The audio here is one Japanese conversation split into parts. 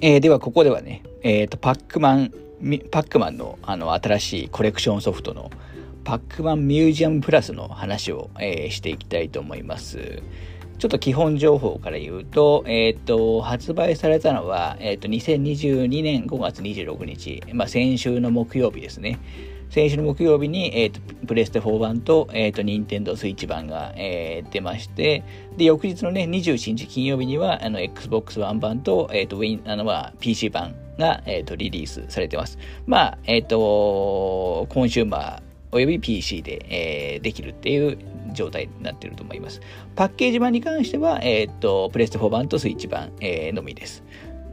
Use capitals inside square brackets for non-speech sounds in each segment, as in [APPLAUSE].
えー、では、ここではね、えっ、ー、と、パックマン、パックマンのあの新しいコレクションソフトのパックマンミュージアムプラスの話を、えー、していきたいと思います。ちょっと基本情報から言うと、えっ、ー、と、発売されたのは、えっ、ー、と、2022年5月26日、まあ、先週の木曜日ですね。先週の木曜日に、えーと、プレステ4版と,、えーと、任天堂スイッチ版が、えー、出まして、で、翌日のね、21日金曜日には、あの、Xbox One 版と、えっ、ー、と、Win、あの、まあ、PC 版が、えっ、ー、と、リリースされてます。まあ、えっ、と、コンシューマーおよび PC で、えー、できるっていう状態になっていると思います。パッケージ版に関しては、えっ、と、プレステ4版とスイッチ版、えー、のみです。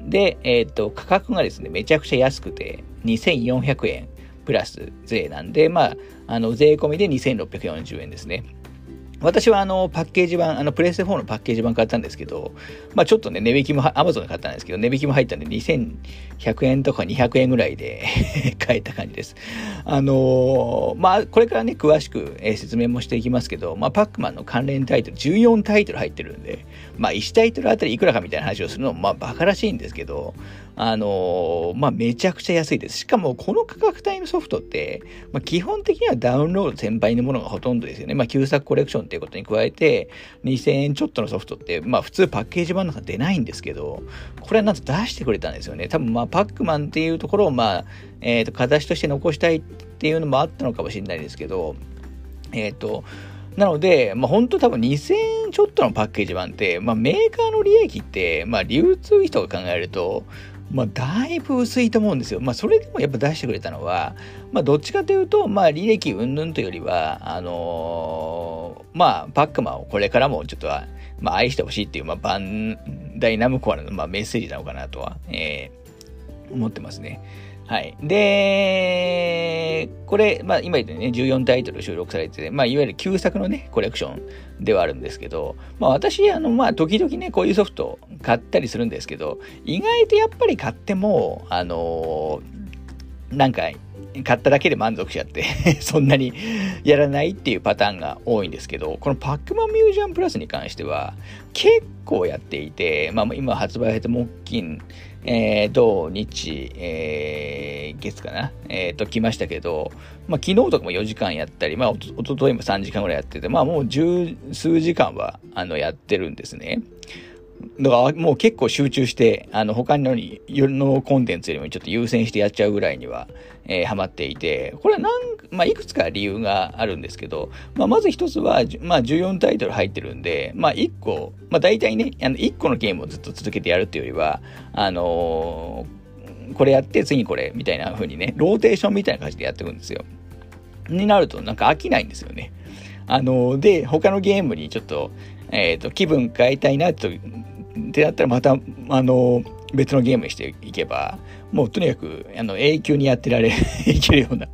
で、えっ、と、価格がですね、めちゃくちゃ安くて、2400円。プラス税なんで、まあ、あの税込みで2640円ですね。私はあのパッケージ版、あのプレステ4のパッケージ版買ったんですけど、まあちょっとね、値引きも、アマゾンで買ったんですけど、値引きも入ったんで2100円とか200円ぐらいで [LAUGHS] 買えた感じです。あのー、まあこれからね、詳しく、説明もしていきますけど、まあパックマンの関連タイトル、14タイトル入ってるんで、まあ1タイトルあたりいくらかみたいな話をするのも、まあバカらしいんですけど、あのー、まあ、めちゃくちゃ安いです。しかも、この価格帯のソフトって、まあ、基本的にはダウンロード先輩のものがほとんどですよね。まあ、旧作コレクションっていうことに加えて、2000円ちょっとのソフトって、まあ、普通パッケージ版なんか出ないんですけど、これはなんと出してくれたんですよね。多分、まあ、パックマンっていうところを、まあ、えっ、ー、と、形として残したいっていうのもあったのかもしれないですけど、えっ、ー、と、なので、まあ、本当多分2000円ちょっとのパッケージ版って、まあ、メーカーの利益って、まあ、流通費とか考えると、まあ、だいぶ薄いと思うんですよ。まあ、それでもやっぱ出してくれたのは、まあ、どっちかというと、まあ、履歴云々というよりは、あのー、まあ、パックマンをこれからもちょっとは、まあ、愛してほしいっていう、まあ、バンダイナムコアの、まあ、メッセージなのかなとは、えー、思ってますね。はい。で、これ、まあ今言ったね、14タイトル収録されてて、まあいわゆる旧作のね、コレクションではあるんですけど、まあ私、あの、まあ時々ね、こういうソフト買ったりするんですけど、意外とやっぱり買っても、あのー、なんか、買っただけで満足しちゃって [LAUGHS] そんなにやらないっていうパターンが多いんですけど、このパックマンミュージアムプラスに関しては、結構やっていて、まあ今発売されて木金、えー、土日、えー、月かな、え、ー、と、来ましたけど、まあ、昨日とかも4時間やったり、まあ、おとといも3時間ぐらいやってて、まあ、もう十数時間は、あの、やってるんですね。だからもう結構集中して、あの、他のに夜のコンテンツよりもちょっと優先してやっちゃうぐらいには、えー、ハマっていて、これはなん、まあ、いくつか理由があるんですけど、まあ、まず一つは、まあ、14タイトル入ってるんで、まあ、1個、まあ、大体ね、あの、1個のゲームをずっと続けてやるっていうよりは、あのー、これやって次これみたいな風にね、ローテーションみたいな感じでやっていくんですよ。になるとなんか飽きないんですよね。あのー、で、他のゲームにちょっと、えっ、ー、と、気分変えたいなとってなったらまた、あの、別のゲームにしていけば、もうとにかく、あの、永久にやってられ、[LAUGHS] いけるような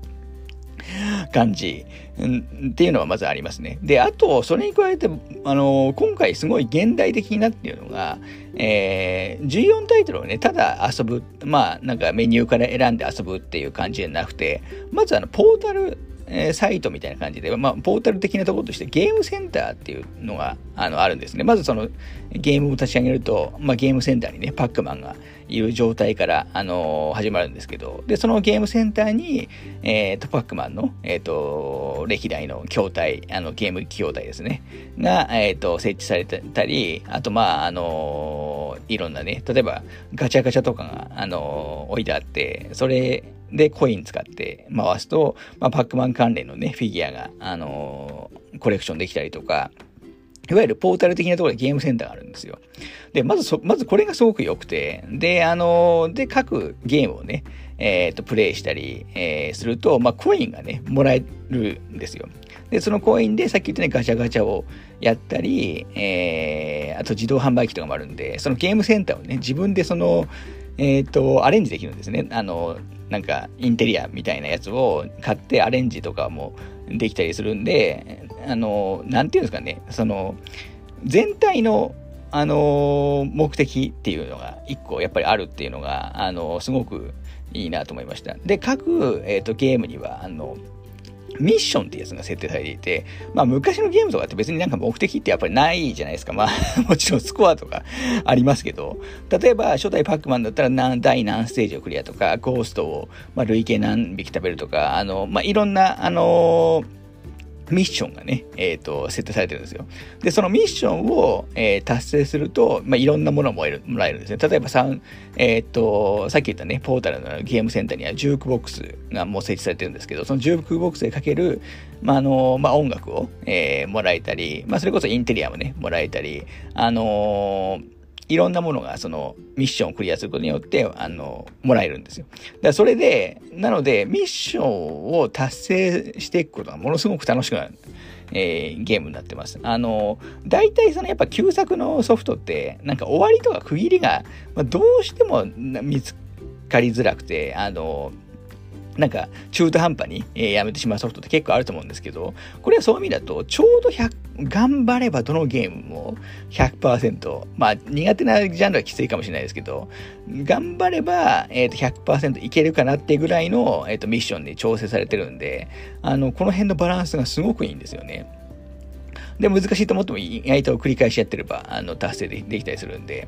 感じん、っていうのはまずありますね。で、あと、それに加えて、あの、今回すごい現代的になっているのが、えー、14タイトルをね、ただ遊ぶ、まあ、なんかメニューから選んで遊ぶっていう感じじゃなくて、まずあの、ポータルえ、サイトみたいな感じで、まあ、ポータル的なところとしてゲームセンターっていうのがあのあるんですね。まずそのゲームを立ち上げると、まあ、ゲームセンターにね、パックマンがいる状態から、あのー、始まるんですけど、で、そのゲームセンターに、え、ー、と、パックマンの、えっ、ー、と、歴代の筐体、あの、ゲーム筐体ですね、が、えっ、と、設置されてたり、あと、まあ、あのいろんなね、例えば、ガチャガチャとかが、あの置いてあって、それでコイン使って回すと、まあ、パックマン関連のね、フィギュアが、あのコレクションできたりとか、いわゆるポータル的なところでゲームセンターがあるんですよ。で、まずそ、まずこれがすごく良くて、で、あの、で、各ゲームをね、えっ、ー、と、プレイしたり、えー、すると、まあ、コインがね、もらえるんですよ。で、そのコインでさっき言ったね、ガチャガチャをやったり、えー、あと自動販売機とかもあるんで、そのゲームセンターをね、自分でその、えっ、ー、と、アレンジできるんですね。あの、なんか、インテリアみたいなやつを買ってアレンジとかもできたりするんで、あの、なんていうんですかね、その、全体の、あの、目的っていうのが一個やっぱりあるっていうのが、あの、すごくいいなと思いました。で、各、えーと、ゲームには、あの、ミッションってやつが設定されていて、まあ昔のゲームとかって別になんか目的ってやっぱりないじゃないですか。まあ [LAUGHS] もちろんスコアとかありますけど、例えば初代パックマンだったら何第何ステージをクリアとか、ゴーストを、まあ、累計何匹食べるとか、あの、まあいろんな、あのーミッションがね、えっ、ー、と、設定されてるんですよ。で、そのミッションを、えー、達成すると、まあ、いろんなものもらえるもらえるんですね。例えば3、えっ、ー、と、さっき言ったね、ポータルのゲームセンターにはジュークボックスがもう設置されてるんですけど、そのジュークボックスでかける、まあ、あの、まあ、音楽を、えー、もらえたり、まあ、それこそインテリアもね、もらえたり、あのーいろんなものがそのミッションをクリアすることによって、あの、もらえるんですよ。だからそれで、なので、ミッションを達成していくことがものすごく楽しくなる。えー、ゲームになってます。あの、大体そのやっぱ旧作のソフトって、なんか終わりとか区切りが、まあ、どうしても見つかりづらくて、あの、なんか中途半端に、え、やめてしまうソフトって結構あると思うんですけど、これはそういう意味だと、ちょうど100、頑張ればどのゲームも100%、まあ苦手なジャンルはきついかもしれないですけど、頑張れば、えー、と100%いけるかなってぐらいの、えー、とミッションに調整されてるんで、あの、この辺のバランスがすごくいいんですよね。で、難しいと思っても意外と繰り返しやってれば、あの、達成でできたりするんで。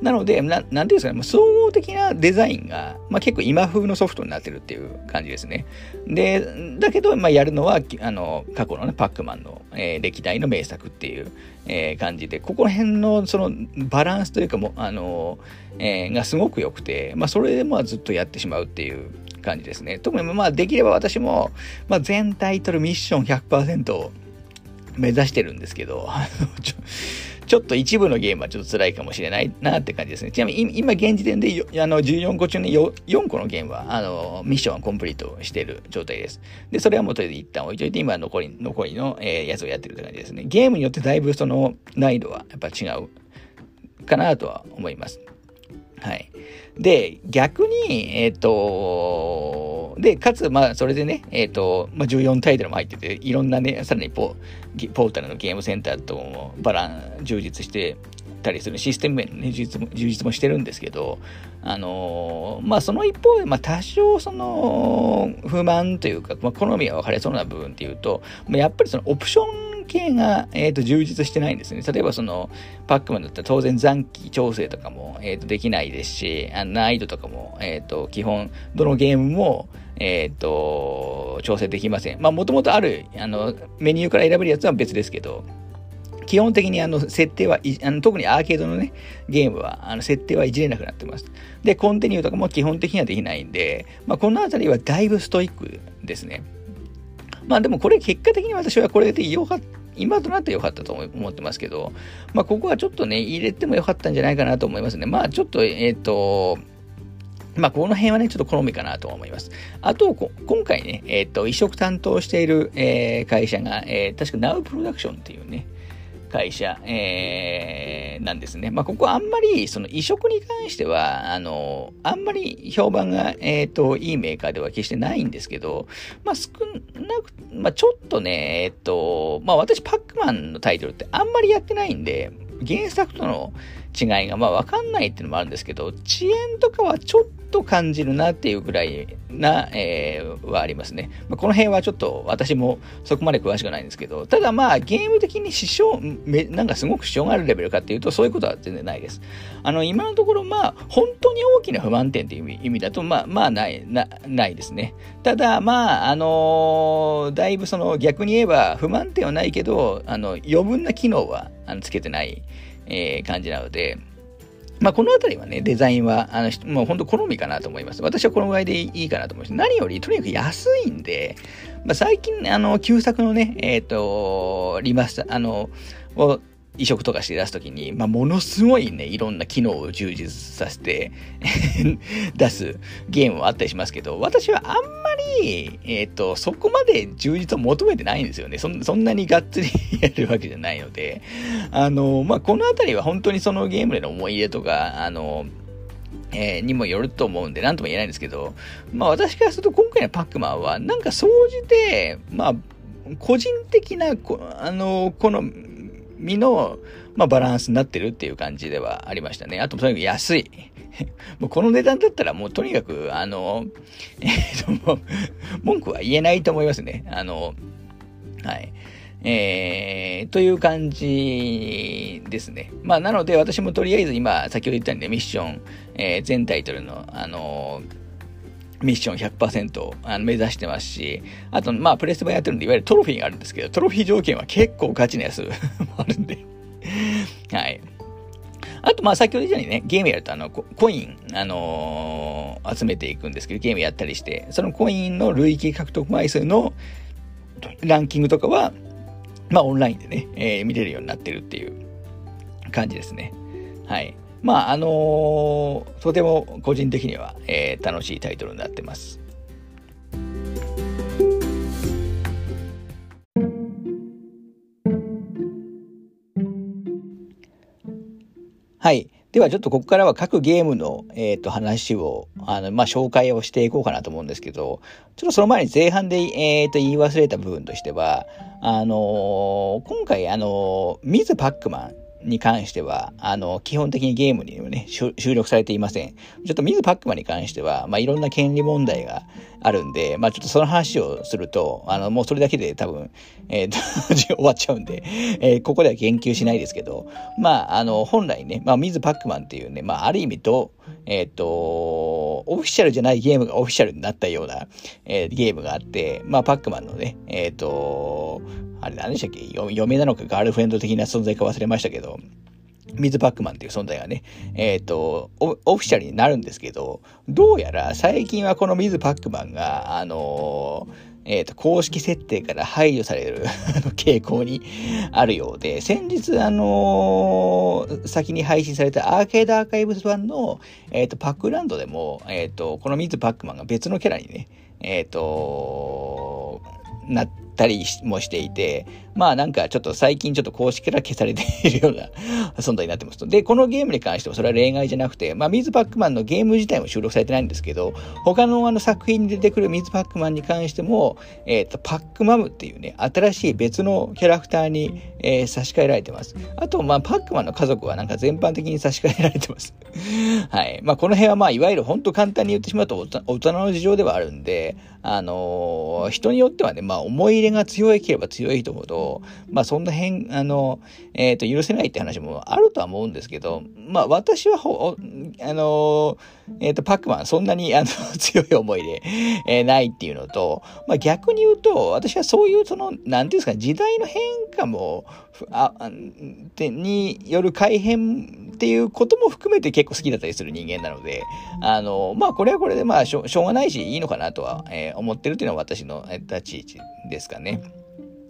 なので、ななんていうんですかね、総合的なデザインが、まあ、結構今風のソフトになってるっていう感じですね。で、だけど、まあ、やるのは、あの、過去のね、パックマンの、えー、歴代の名作っていう、えー、感じで、ここら辺の、その、バランスというかも、あの、えー、がすごく良くて、まあ、それでまあずっとやってしまうっていう感じですね。特にまあできれば私も、まあ、全タイトルミッション100%目指してるんですけど、ちょちょっと一部のゲームはちょっと辛いかもしれないなって感じですね。ちなみに今現時点であの14個中に 4, 4個のゲームはあのミッションはコンプリートしてる状態です。で、それはもうとで一旦置いといて今残り残りの、えー、やつをやってるって感じですね。ゲームによってだいぶその難易度はやっぱ違うかなとは思います。はい。で、逆に、えっ、ー、と、で、かつ、まあ、それでね、えっ、ー、と、まあ、14タイトルも入ってて、いろんなね、さらにポポータルのゲームセンターともバラン、充実してたりするシステム面のね、充実も充実もしてるんですけど、あのまあ、その一方で、まあ、多少、その、不満というか、まあ、好みが分かれそうな部分っていうと、まあ、やっぱりそのオプション系が、えーと、充実してないんですね。例えばそのパックマンだったら当然残機調整とかも、えーと、できないですし、あ難易度とかも、えーと、基本どのゲームも、え、ー、と調整できません。まあもともとあるあのメニューから選べるやつは別ですけど、基本的にあの設定は、あの特にアーケードのね、ゲームは、あの設定はいじれなくなってます。で、コンティニューとかも基本的にはできないんで、まあ、このあたりはだいぶストイックですね。まあでもこれ結果的に私はこれで良かった。今となって良かったと思ってますけど、まあここはちょっとね、入れても良かったんじゃないかなと思いますね。まあちょっと、えっ、ー、と、まあ、この辺はね、ちょっと好みかなと思います。あと、今回ね、えっ、ー、と、移植担当している、えー、会社が、えー、確か Now Production っていうね、会社、えー、なんですね。まあ、ここあんまり、その移植に関しては、あの、あんまり評判が、えっ、ー、と、いいメーカーでは決してないんですけど、まあ、少なく、まあ、ちょっとね、えっ、ー、と、まあ、私、パックマンのタイトルってあんまりやってないんで、原作との違いがまあ分かんないっていうのもあるんですけど、遅延とかはちょっと感じるなっていうぐらいな、えー、はありますね。まあ、この辺はちょっと私もそこまで詳しくないんですけど、ただまあゲーム的に支障、なんかすごく支障があるレベルかっていうとそういうことは全然ないです。あの今のところまあ本当に大きな不満点っていう意味だとまあまあないなないですね。ただまああのー、だいぶその逆に言えば不満点はないけど、あの余分な機能はあのつけてない。え、感じなので、まあ、この辺りはね、デザインは、あの、もう本当好みかなと思います。私はこのぐらいでいいかなと思います。何より、とにかく安いんで、まあ、最近、あの、旧作のね、えっ、ー、と、リマスター、あの、を移植とかして出すときに、まあ、ものすごいね、いろんな機能を充実させて [LAUGHS] 出すゲームもあったりしますけど、私はあんまり、えっ、ー、と、そこまで充実を求めてないんですよね。そそんなにがっつりやるわけじゃないので、あの、まあ、このあたりは本当にそのゲームでの思い入れとか、あの、えー、にもよると思うんで、なんとも言えないんですけど、まあ私からすると今回のパックマンは、なんか総じて、まあ、個人的な、あの、この、味の、まあ、バランスになってるっていう感じではありましたね。あと、とにかく安い。[LAUGHS] もうこの値段だったらもうとにかく、あの、[LAUGHS] えー、と、文句は言えないと思いますね。あの、はい。えー、という感じですね。まあ、なので私もとりあえず今、先ほど言ったんでミッション、えー、全タイトルの、あのーミッション100%あの目指してますし、あと、まあ、プレスバやってるんで、いわゆるトロフィーがあるんですけど、トロフィー条件は結構ガチなやつ [LAUGHS] もあるんではい。あと、まあ、先ほど言ったようにね、ゲームやると、あの、コイン、あのー、集めていくんですけど、ゲームやったりして、そのコインの累計獲得枚数のランキングとかは、まあ、オンラインでね、えー、見れるようになってるっていう感じですね。はい。まあ、あのー、とても個人的には、えー、楽しいタイトルになってます。はい。ではちょっとここからは各ゲームの、えー、と話を、あの、まあ、紹介をしていこうかなと思うんですけど、ちょっとその前に前半で、えー、と言い忘れた部分としては、あのー、今回、あのー、ミズ・パックマンに関しては、あの、基本的にゲームにもね、収録されていません。ちょっとミズ・パックマンに関しては、まあ、いろんな権利問題があるんで、まあ、ちょっとその話をすると、あの、もうそれだけで多分、えー、[LAUGHS] 終わっちゃうんで、えー、ここでは言及しないですけど、まあ、あの、本来ね、まあ、ミズ・パックマンっていうね、まあ、ある意味と、えっ、ー、と、オフィシャルじゃないゲームがオフィシャルになったような、えー、ゲームがあって、まあ、パックマンのね、えっ、と、あれ何でしたっけ？嫁なのかガールフレンド的な存在か忘れましたけど、ミズ・パックマンっていう存在がね、えっ、ー、とオ、オフィシャルになるんですけど、どうやら最近はこのミズ・パックマンが、あのえ、ー、と、公式設定から排除される [LAUGHS] 傾向にあるようで、先日、あのー、先に配信されたアーケードアーカイブス版の、え、ー、と、パックランドでも、えっ、と、このミズ・パックマンが別のキャラにね、えっ、と、なってたりもしていて、まあなんかちょっと最近ちょっと公式から消されているような [LAUGHS] 存在になってますと。で、このゲームに関してはそれは例外じゃなくて、まあミズ・パックマンのゲーム自体も収録されてないんですけど、他のあの作品に出てくるミズ・パックマンに関しても、えっ、ー、と、パックマムっていうね、新しい別のキャラクターに、えー、差し替えられてます。あと、まあパックマンの家族はなんか全般的に差し替えられてます。[LAUGHS] はい。まあこの辺はまあいわゆる本当簡単に言ってしまうと大人の事情ではあるんで、あの、人によってはね、まあ思い入れが強いければ強い人ほど、まあそんな変、あの、えっ、ー、と、許せないって話もあるとは思うんですけど、まあ私はほ、あの、えっ、ー、と、パックマンそんなに、あの、[LAUGHS] 強い思いで、えー、ないっていうのと、まあ逆に言うと、私はそういう、その、なんていうんですか、時代の変化も、あ、で、による改変っていうことも含めて結構好きだったりする人間なので、あの、まあこれはこれでまあしょしょうがないしいいのかなとは、えー、思ってるっていうのは私の立ち位置ですかね。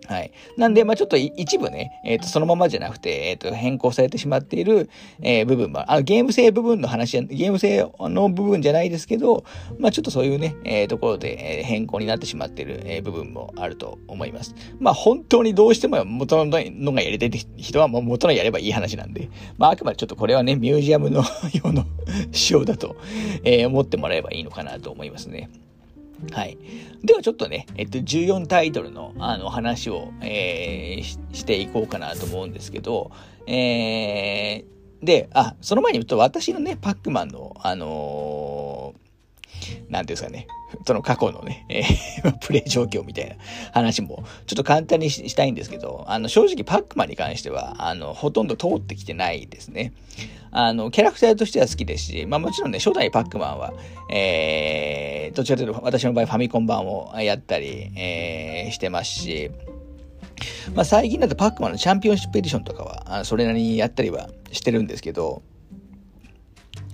はい。なんで、まあちょっと一部ね、えっ、ー、と、そのままじゃなくて、えっ、ー、と、変更されてしまっている、えー、部分も、あ、ゲーム性部分の話、ゲーム性の部分じゃないですけど、まあちょっとそういうね、えー、ところで、え変更になってしまっている、え部分もあると思います。まあ本当にどうしても元ののがやりたい人はもう元のやればいい話なんで、まああくまでちょっとこれはね、ミュージアムの用の仕様だと、え思ってもらえばいいのかなと思いますね。はい。ではちょっとね、えっと、14タイトルの、あの、話を、えー、していこうかなと思うんですけど、えー、で、あ、その前に言うと、私のね、パックマンの、あのー、なんていうんですかね、[LAUGHS] その過去のね、えー、[LAUGHS] プレイ状況みたいな話も、ちょっと簡単にしたいんですけど、あの、正直パックマンに関しては、あの、ほとんど通ってきてないですね。あの、キャラクターとしては好きですし、まあもちろんね、初代パックマンは、えー、どちらかというと私の場合ファミコン版をやったり、えー、してますし、まあ最近だとパックマンのチャンピオンシップエディションとかは、それなりにやったりはしてるんですけど、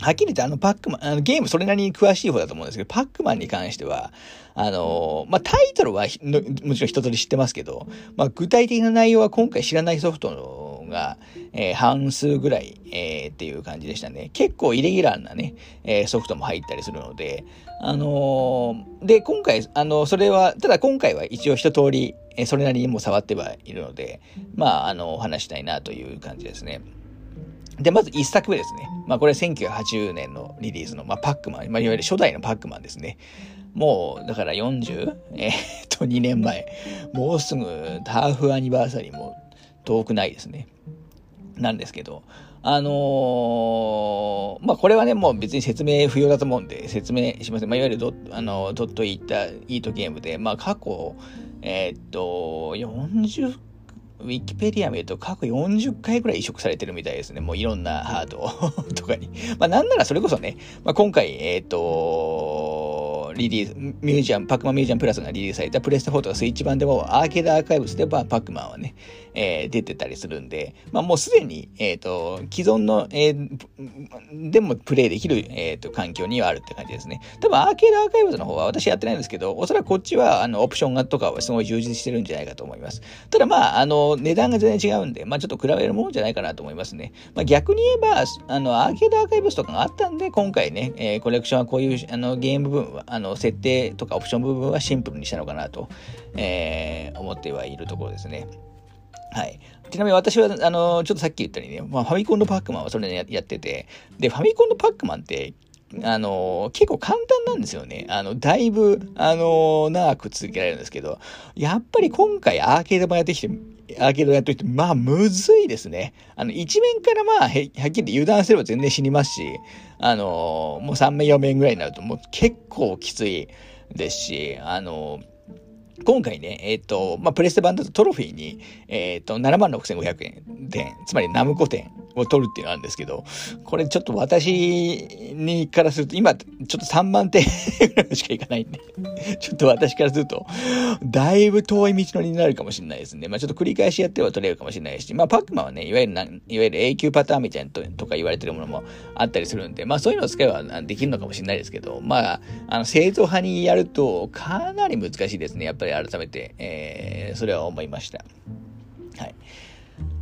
はっきり言ってあのパックマン、あのゲームそれなりに詳しい方だと思うんですけど、パックマンに関しては、あのまあ、タイトルはもちろん一通り知ってますけど、まあ、具体的な内容は今回知らないソフトのが、えー、半数ぐらい、えー、っていう感じでしたね。結構イレギュラーなね、えー、ソフトも入ったりするので、あので、今回、あの、それは、ただ今回は一応一通り、えそれなりにも触ってはいるので、まあ、あの、お話したいなという感じですね。で、まず一作目ですね。まあこれ1980年のリリースの、まあ、パックマン、まあ、いわゆる初代のパックマンですね。もう、だから 40? え、っと、2年前。もうすぐハーフアニバーサリーも遠くないですね。なんですけど、あのー、まあ、これはね、もう別に説明不要だと思うんで、説明しません。まあ、いわゆるドあのドットイータイートゲームで、まあ、過去、えー、っと、40ウィキペディア見ると過去40回ぐらい移植されてるみたいですね。もういろんなハード [LAUGHS] とかに。まあなんならそれこそね、まあ、今回、えっ、ー、と、リリース、ミュージアム、パックマンミュージアムプラスがリリースされたプレステ4とかスイッチ版でもアーケードアーカイブスでパックマンはね、えー、出てたりするんで、まあもうすでに、えっ、ー、と、既存の、えー、でもプレイできる、えっ、と、環境にはあるって感じですね。多分アーケードアーカイブスの方は私やってないんですけど、おそらくこっちは、あの、オプションがとかはすごい充実してるんじゃないかと思います。ただまあ、あの、値段が全然違うんで、まあちょっと比べるもんじゃないかなと思いますね。まあ逆に言えば、あの、アーケードアーカイブスとかがあったんで、今回ね、えー、コレクションはこういう、あの、ゲーム部分は、あの、の設定とかオプション部分はシンプルにしたのかなと、えー、思ってはいるところですね。はい。ちなみに私は、あの、ちょっとさっき言ったようにね、まあ、ファミコンのパックマンはそれでやってて、で、ファミコンのパックマンって、あの、結構簡単なんですよね。あの、だいぶ、あの、長く続けられるんですけど、やっぱり今回アーケード版やってきて、アーケードやっといて、まあ、むずいですね。あの、一面からまあ、はっきり油断すれば全然死にますし、あの、もう3面4面ぐらいになると、もう結構きついですし、あの、今回ね、えっ、ー、と、まあ、プレステ版だとトロフィーに、えっ、ー、と、76,500円で、つまりナムコ店を取るっていうのがあるんですけど、これちょっと私にからすると、今、ちょっと3万点ぐらいしかいかないんで、[LAUGHS] ちょっと私からすると、だいぶ遠い道のりになるかもしれないですね。まあ、ちょっと繰り返しやっては取れるかもしれないし、まあ、パックマンはね、いわゆるな、いわゆる永久パターンみたいなととか言われてるものもあったりするんで、まあ、そういうのを使えばできるのかもしれないですけど、まあ、あの、製造派にやると、かなり難しいですね。やっぱり改めて、えー、それは思いました。はい。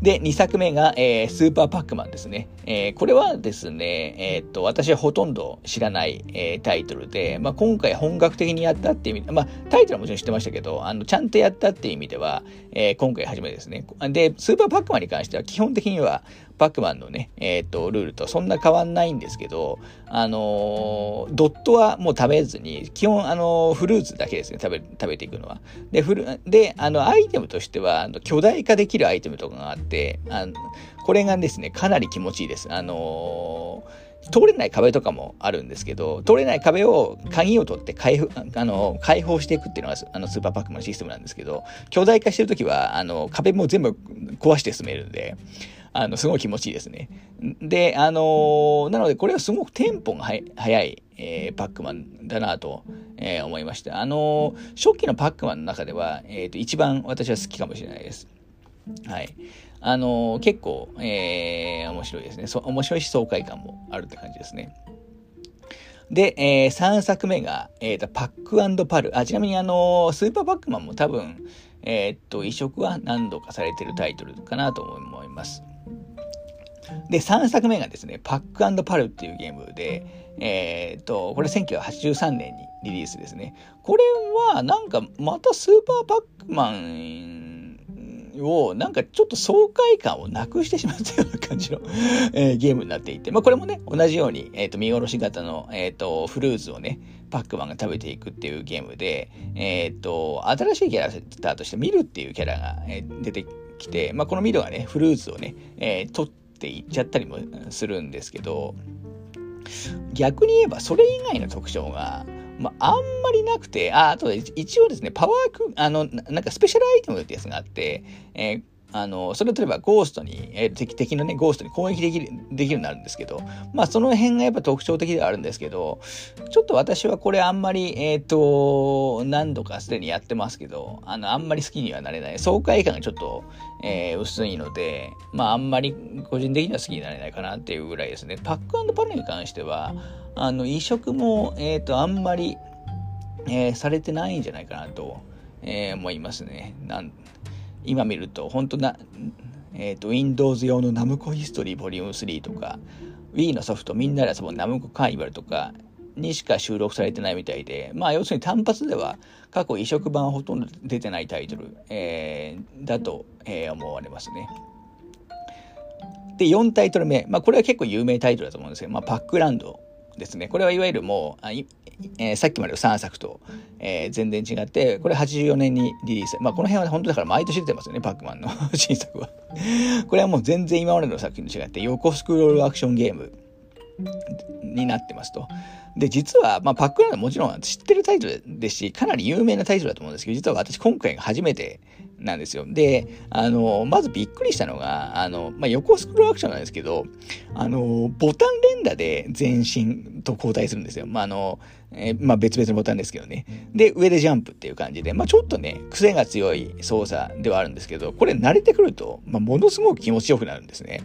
で、2作目が、えー、スーパーパックマンですね。えー、これはですね、えー、っと、私はほとんど知らない、え、タイトルで、まあ、今回本格的にやったっていう意味で、まあ、タイトルはもちろん知ってましたけど、あの、ちゃんとやったっていう意味では、え、今回初めてですね。で、スーパーパックマンに関しては基本的には、パックマンのね、えっ、と、ルールとそんな変わんないんですけど、あのー、ドットはもう食べずに、基本、あのー、フルーツだけですね、食べ、食べていくのは。で、フル、で、あの、アイテムとしては、あの巨大化できるアイテムとかがあって、あのこれがですね、かなり気持ちいいです。あの通れない壁とかもあるんですけど、通れない壁を、鍵を取って開封、あの、開放していくっていうのが、あの、スーパーパックマンのシステムなんですけど、巨大化してるときは、あの、壁も全部壊して進めるんで、あの、すごい気持ちいいですね。で、あのー、なのでこれはすごくテンポが速い、えー、パックマンだなと、えー、思いました。あの初期のパックマンの中では、えっ、と、一番私は好きかもしれないです。はい。あの結構、えー、面白いですね。そ面白いし爽快感もあるって感じですね。で、えー、3作目が、えーと、パックパル。あ、ちなみにあのスーパーパックマンも多分、えっ、と、移植は何度かされてるタイトルかなと思います。で、3作目がですね、パックパルっていうゲームで、えっ、ー、と、これ1983年にリリースですね。これはなんかまたスーパーパックマンをなんかちょっと爽快感をなくしてしまったような感じのえー、ゲームになっていて、まあこれもね、同じように、えっ、ー、と、見殺し型の、えっ、と、フルーツをね、パックマンが食べていくっていうゲームで、えっ、と、新しいキャラクターとしてミルっていうキャラが、え出てきて、まあこのミルがね、フルーツをね、え取ってって言っちゃったりもするんですけど、逆に言えばそれ以外の特徴が、まあ、んまりなくて、あ、あと一応ですね、パワーク、あの、なんかスペシャルアイテムってやつがあって、えーあの、それを例えばゴーストに、えー、敵敵のね、ゴーストに攻撃できる、できるようになるんですけど、まあその辺がやっぱ特徴的ではあるんですけど、ちょっと私はこれあんまり、えっ、ー、と、何度かすでにやってますけど、あの、あんまり好きにはなれない。爽快感がちょっと、えー、薄いので、まああんまり個人的には好きになれないかなっていうぐらいですね。パックパルに関しては、あの、移植も、えっ、ー、と、あんまり、えー、されてないんじゃないかなと、え、思いますね。なん今見ると本当な、えーと、Windows 用のナムコヒストリー Vol.3 とか Wii のソフトみんなで遊ぶナムコカーニバルとかにしか収録されてないみたいで、まあ要するに単発では過去移植版はほとんど出てないタイトル、えー、だと、えー、思われますね。で、4タイトル目。まあこれは結構有名タイトルだと思うんですけど、まあパックランドですね。これはいわゆるもう、えー、さっきまでの3作と、えー、全然違って、これ84年にリリース。まあこの辺は本当だから毎年出てますよね、パックマンの [LAUGHS] 新作は。これはもう全然今までの作品と違って、横スクロールアクションゲームになってますと。で、実は、まあ、パックランドもちろん知ってるタイトルですし、かなり有名なタイトルだと思うんですけど、実は私今回が初めてなんですよ。で、あの、まずびっくりしたのが、あの、まあ、横スクロールアクションなんですけど、あの、ボタン連打で全身と交代するんですよ。まあ、あの、えー、まあ、別々のボタンですけどね。で、上でジャンプっていう感じで、まあ、ちょっとね、癖が強い操作ではあるんですけど、これ慣れてくると、まあ、ものすごく気持ちよくなるんですね。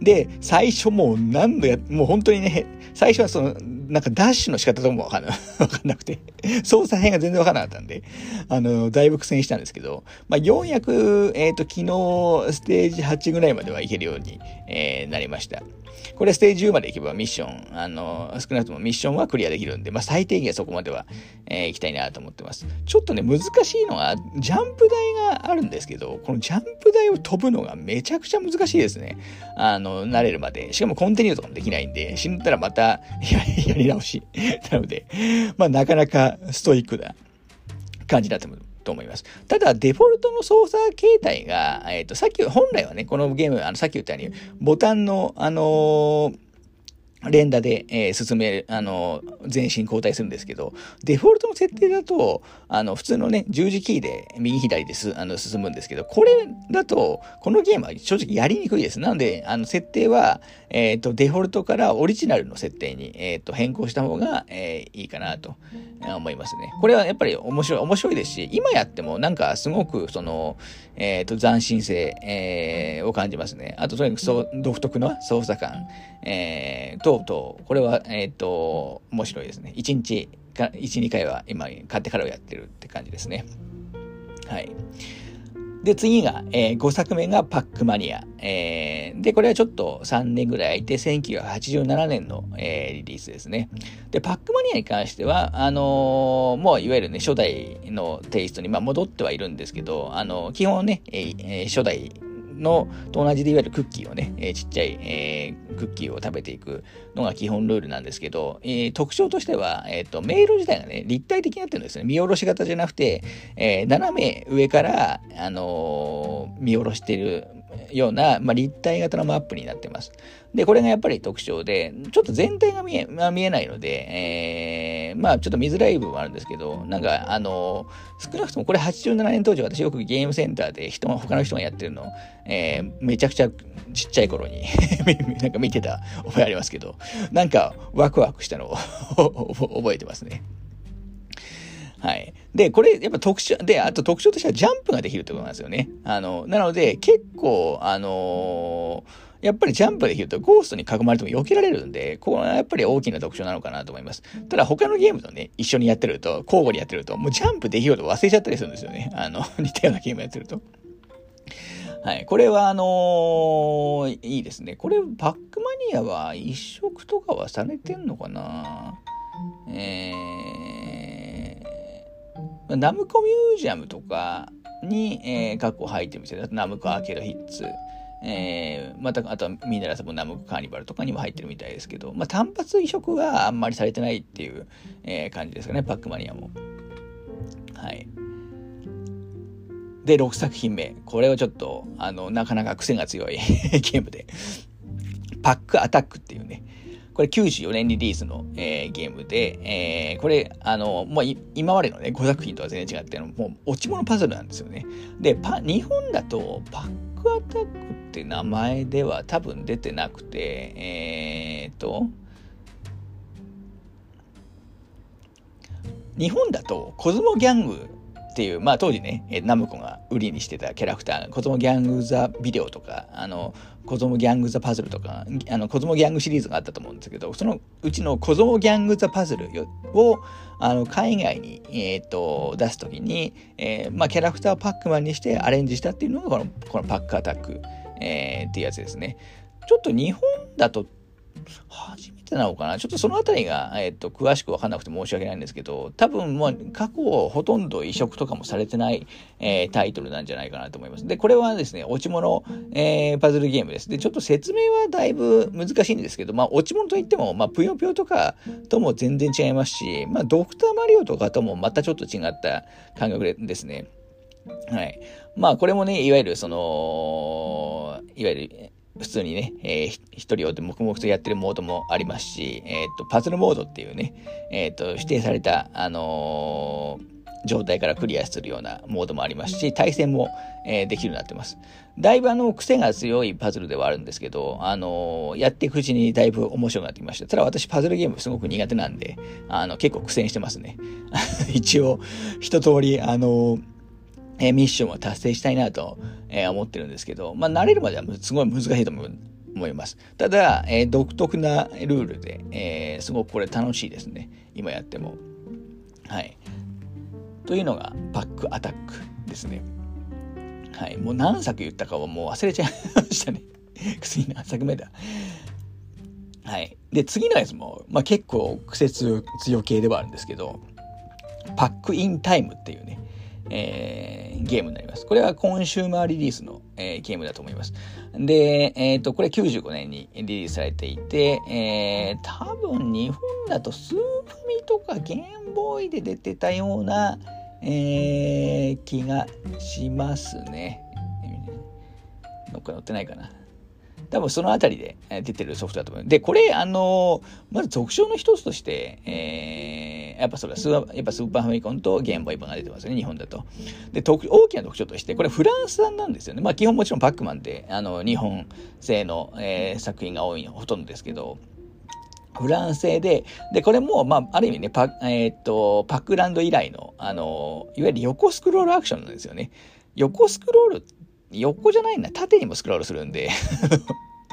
で、最初もう何度や、もう本当にね、最初はその、なんかダッシュの仕方ともわかんな [LAUGHS] わかんなくて、操作編が全然わからなかったんで、あの、だいぶ苦戦したんですけど、まあ、ようやく、えっ、ー、と、昨日、ステージ8ぐらいまではいけるように、えー、なりました。これステージ10まで行けばミッション、あの、少なくともミッションはクリアできるんで、まあ、最低限そこまでは、えー、行きたいなと思ってます。ちょっとね、難しいのは、ジャンプ台があるんですけど、このジャンプ台を飛ぶのがめちゃくちゃ難しいですね。あの、慣れるまで。しかもコンティニューとかもできないんで、死んだらまたやり直し。なので、まあ、なかなかストイックな感じだと思と思います。ただ、デフォルトの操作形態が、えっ、ー、と、さっき、本来はね、このゲーム、あの、さっき言ったように、ボタンの、あのー連打で、えー、進め、あの、全身交代するんですけど、デフォルトの設定だと、あの、普通のね、十字キーで右左ですあの進むんですけど、これだと、このゲームは正直やりにくいです。なので、あの、設定は、えっ、ー、と、デフォルトからオリジナルの設定に、えっ、ー、と、変更した方が、えー、いいかなと思いますね。これはやっぱり面白い、面白いですし、今やってもなんかすごく、その、えっ、と、斬新性、えを感じますね。あと、とにかく、独特の操作感、えー、とうとう、これは、えっ、ー、と、面白いですね。1日か、1、2回は今、買ってからやってるって感じですね。はい。で、次が、えー、5作目がパックマニア。えー、で、これはちょっと3年ぐらい空いて、1987年の、えー、リリースですね。で、パックマニアに関しては、あのー、もういわゆるね、初代のテイストに、まあ、戻ってはいるんですけど、あの基本ね、えー、初代のと同じでいわゆるクッキーをね、えー、ちっちゃい、えー、クッキーを食べていくのが基本ルールなんですけど、えー、特徴としては、えっ、と、迷路自体がね、立体的になってるんですね。見下ろし型じゃなくて、え斜め上から、あの見下ろしているような、まあ、立体型のマップになってます。で、これがやっぱり特徴で、ちょっと全体が見え、まあ、見えないので、えー、まあちょっと見づらい部分はあるんですけど、なんかあの、少なくともこれ87年当時私よくゲームセンターで人が他の人がやってるの、えー、めちゃくちゃちっちゃい頃になんか見てた覚えありますけど、なんかワクワクしたのを [LAUGHS] 覚えてますね。はい。で、これ、やっぱ特徴、で、あと特徴としてはジャンプができるってことなんですよね。あの、なので、結構、あのーやっぱりジャンプできるとゴーストに囲まれても避けられるんで、ここはやっぱり大きな特徴なのかなと思います。ただ他のゲームとね、一緒にやってると、交互にやってると、もうジャンプできると忘れちゃったりするんですよね。あの、[LAUGHS] 似たようなゲームやってると。はい。これは、あのー、いいですね。これ、パックマニアは一色とかはされてんのかな？えー、ナムコミュージアムとかに、えー、過去入ってみせナムコアーケードヒッツ。えー、また、あとはミネラルサブナムカーニバルとかにも入ってるみたいですけど、まあ、単発移植はあんまりされてないっていう、えー、感じですかね、パックマニアも。はい。で、6作品目。これはちょっと、あの、なかなか癖が強い [LAUGHS] ゲームで。パックアタックっていうね。これ94年リリースの、えー、ゲームで、えー、これ、あの、もう今までのね、5作品とは全然違って、もう落ち物パズルなんですよね。で、パ日本だとパックアタックって名前では多分出てなくて、えー、っと、日本だとコズモギャングっていう、まあ当時ね、ナムコが売りにしてたキャラクター、コズモギャング・ザ・ビデオとか、あの、子供ギャング・ザ・パズルとか、あの、子供ギャングシリーズがあったと思うんですけど、そのうちの子供ギャング・ザ・パズルを、あの、海外に、え、ー、と、出す時に、えー、まあキャラクターをパックマンにしてアレンジしたっていうのが、この、このパックアタック、えー、っていうやつですね。ちょっと日本だと初めてなのかなちょっとそのあたりが、えっ、と、詳しくわかんなくて申し訳ないんですけど、多分もう過去ほとんど移植とかもされてない、えー、タイトルなんじゃないかなと思います。で、これはですね、落ち物、えー、パズルゲームです。で、ちょっと説明はだいぶ難しいんですけど、まあ、落ち物といっても、まあ、ぷよぷよとかとも全然違いますし、まあ、ドクターマリオとかともまたちょっと違った感覚ですね。はい。まあ、これもね、いわゆるその、いわゆる、普通にね、えー、一人を黙々とやってるモードもありますし、えっ、ー、と、パズルモードっていうね、えっ、ー、と、指定された、あの状態からクリアするようなモードもありますし、対戦も、えできるようになってます。だいぶあの、癖が強いパズルではあるんですけど、あのやっていくうちにだいぶ面白くなってきました。ただ私パズルゲームすごく苦手なんで、あの、結構苦戦してますね。[LAUGHS] 一応、一通り、あのえ、ミッションを達成したいなと、え、思ってるんですけど、まあ、慣れるまではすごい難しいと思います。ただ、えー、独特なルールで、えー、すごくこれ楽しいですね。今やっても。はい。というのが、パックアタックですね。はい。もう何作言ったかはもう忘れちゃいましたね。[LAUGHS] 次何作目だ。はい。で、次のやつも、まあ、結構癖強系ではあるんですけど、パックインタイムっていうね、えー、ゲームになります。これはコンシューマーリリースの、えー、ゲームだと思います。で、えっ、ー、と、これ95年にリリースされていて、えー、多分日本だとスーフミとかゲームボーイで出てたような、えー、気がしますね。どっか載ってないかな。多分そのあたりで出てるソフトだと思う。で、これ、あのまず特徴の一つとして、えー、やっぱそれはスーやっぱスーパーファミコンとゲームボーイ版が出てますよね、日本だと。で、大きな特徴として、これフランス産なんですよね。まあ基本もちろんパックマンってあの日本製の、えー、作品が多いのほとんどですけど、フランス製で、で、これも、まあ、ある意味ね、パ,、えー、っとパックランド以来の、あの、いわゆる横スクロールアクションなんですよね。横スクロール横じゃないんだ。縦にもスクロールするんで